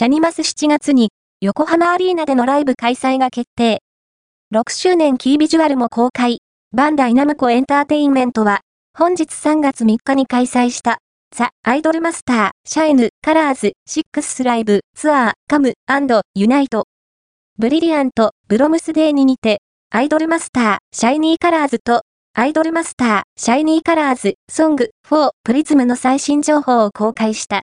シャニマス7月に、横浜アリーナでのライブ開催が決定。6周年キービジュアルも公開。バンダイナムコエンターテインメントは、本日3月3日に開催した、ザ・アイドルマスター、シャイニーカラーズ、6th Live Tour、Come and Unite。Brilliant Bloom Day 2に似て、アイドルマスター、シャイニーカラーズと、アイドルマスター、シャイニーカラーズ、 Song for Prism の最新情報を公開した。